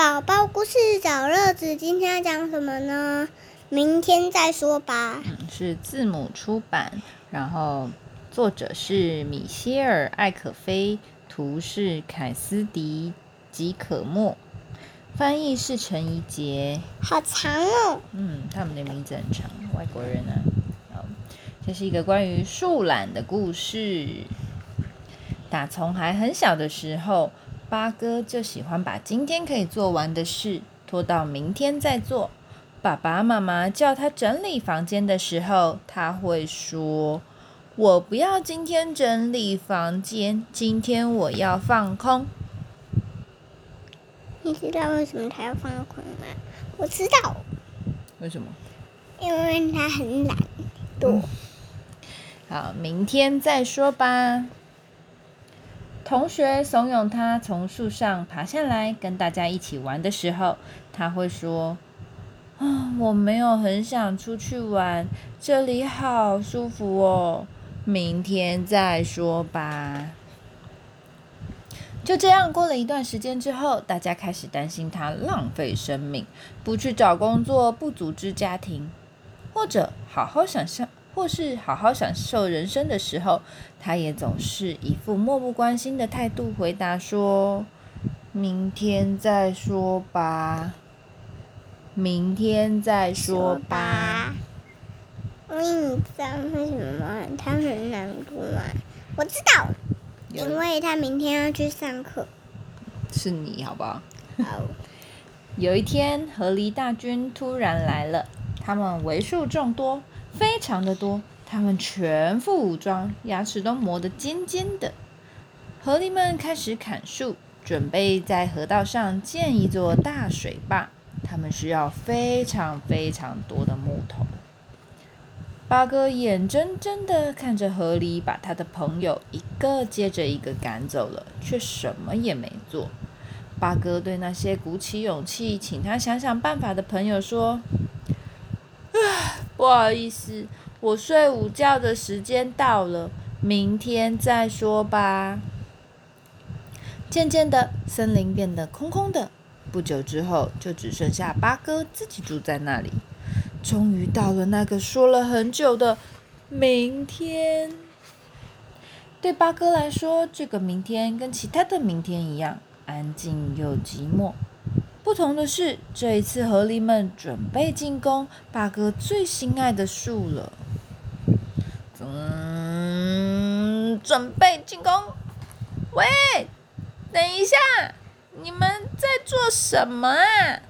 宝宝故事找乐子，今天要讲什么呢？明天再说吧。嗯，是字母出版，然后作者是米歇尔·艾可菲，图是凯斯迪·吉可莫，翻译是陈怡杰。好长哦。嗯，他们的名字很长，外国人啊。好，这是一个关于树懒的故事。打从还很小的时候。八哥就喜欢把今天可以做完的事拖到明天再做。爸爸妈妈叫他整理房间的时候，他会说：“我不要今天整理房间，今天我要放空。”你知道为什么他要放空吗？我知道。为什么？因为他很懒惰。好，明天再说吧。同学怂恿他从树上爬下来跟大家一起玩的时候，他会说：“啊，我没有很想出去玩，这里好舒服哦，明天再说吧。”就这样过了一段时间之后，大家开始担心他浪费生命，不去找工作，不组织家庭，或者好好想象。或是好好享受人生的时候，他也总是一副漠不关心的态度回答说：“明天再说吧，明天再说吧。”因为你知道为什么吗？他很难过吗？我知道，因为他明天要去上课。是你好不好？好。有一天，河狸大军突然来了，他们为数众多。非常的多，他们全副武装，牙齿都磨得尖尖的。河狸们开始砍树，准备在河道上建一座大水坝。他们需要非常非常多的木头。八哥眼睁睁的看着河狸把他的朋友一个接着一个赶走了，却什么也没做。八哥对那些鼓起勇气请他想想办法的朋友说。不好意思，我睡午觉的时间到了，明天再说吧。渐渐的，森林变得空空的，不久之后，就只剩下八哥自己住在那里。终于到了那个说了很久的明天。对八哥来说，这个明天跟其他的明天一样，安静又寂寞。不同的是，这一次河狸们准备进攻八哥最心爱的树了。嗯，准备进攻。喂，等一下，你们在做什么啊？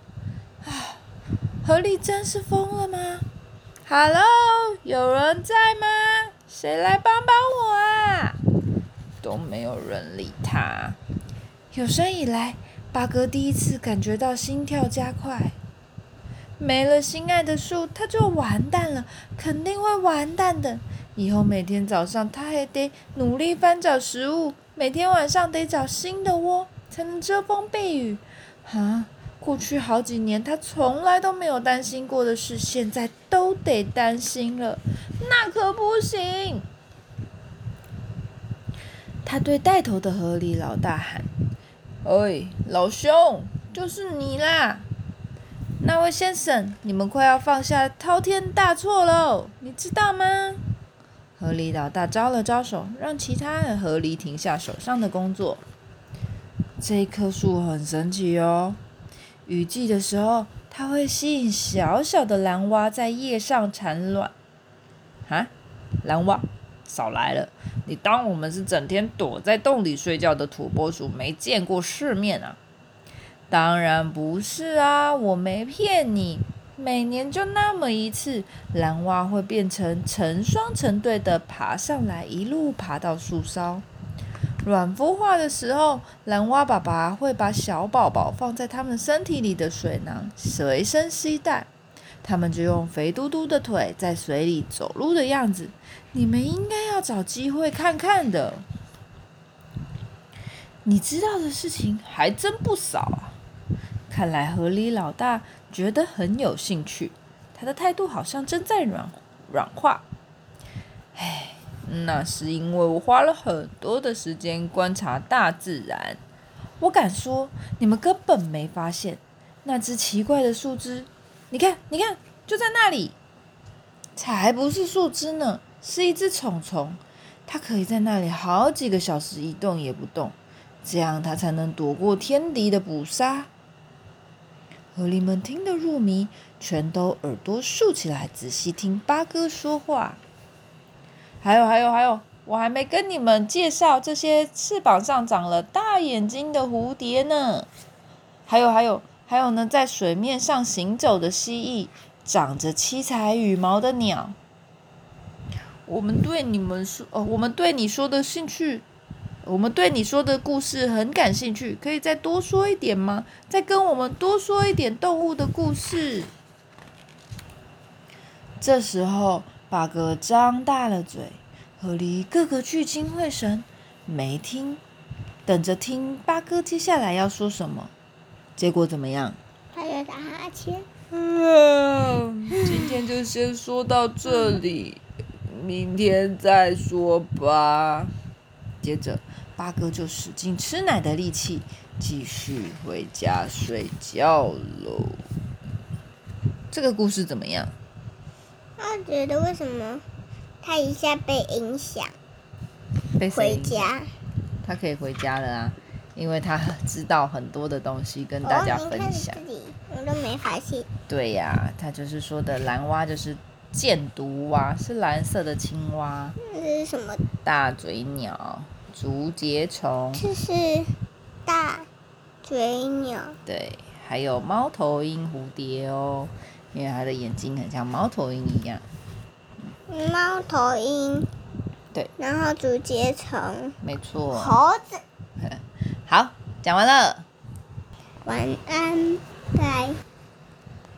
啊，河狸真是疯了吗？Hello，有人在吗？谁来帮帮我啊？都没有人理他。有生以来。八哥第一次感觉到心跳加快，没了心爱的树，他就完蛋了，肯定会完蛋的。以后每天早上他还得努力翻找食物，每天晚上得找新的窝才能遮风避雨。啊，过去好几年他从来都没有担心过的事，现在都得担心了，那可不行。他对带头的河狸老大喊。哎，老兄，就是你啦！那位先生，你们快要放下滔天大错喽，你知道吗？河狸老大招了招手，让其他的河狸停下手上的工作。这棵树很神奇哦，雨季的时候，它会吸引小小的蓝蛙在叶上产卵。啊，蓝蛙？少来了！你当我们是整天躲在洞里睡觉的土拨鼠没见过世面啊？当然不是啊，我没骗你。每年就那么一次，蓝蛙会变成成双成对的爬上来，一路爬到树梢。卵孵化的时候，蓝蛙爸爸会把小宝宝放在他们身体里的水囊随身携带。他们就用肥嘟嘟的腿在水里走路的样子，你们应该找机会看看的。你知道的事情还真不少啊！看来河狸老大觉得很有兴趣，他的态度好像正在软软化。唉，那是因为我花了很多的时间观察大自然。我敢说，你们根本没发现那只奇怪的树枝。你看，你看，就在那里。才不是树枝呢，是一只虫虫。它可以在那里好几个小时一动也不动，这样它才能躲过天敌的捕杀。狐狸们听得入迷，全都耳朵竖起来，仔细听八哥说话。还有，还有，还有，我还没跟你们介绍这些翅膀上长了大眼睛的蝴蝶呢。还有，还有，还有呢，在水面上行走的蜥蜴。长着七彩羽毛的鸟，我们对你们说，哦，我们对你说的兴趣，我们对你说的故事很感兴趣，可以再多说一点吗？再跟我们多说一点动物的故事。这时候，八哥张大了嘴，河狸个个聚精会神，没听，等着听八哥接下来要说什么。结果怎么样？他在打哈欠。嗯，今天就先说到这里，明天再说吧。接着，八哥就使尽吃奶的力气，继续回家睡觉喽。这个故事怎么样？我觉得为什么他一下被影响，被回家？他可以回家了啊。因为他知道很多的东西跟大家分享，我都没发现。对呀，他就是说的蓝蛙就是箭毒蛙，是蓝色的青蛙。这是什么？大嘴鸟，竹节虫。这是大嘴鸟。对，还有猫头鹰蝴蝶哦，因为它的眼睛很像猫头鹰一样。猫头鹰。对。然后竹节虫。没错。猴子。好，讲完了。晚安，拜。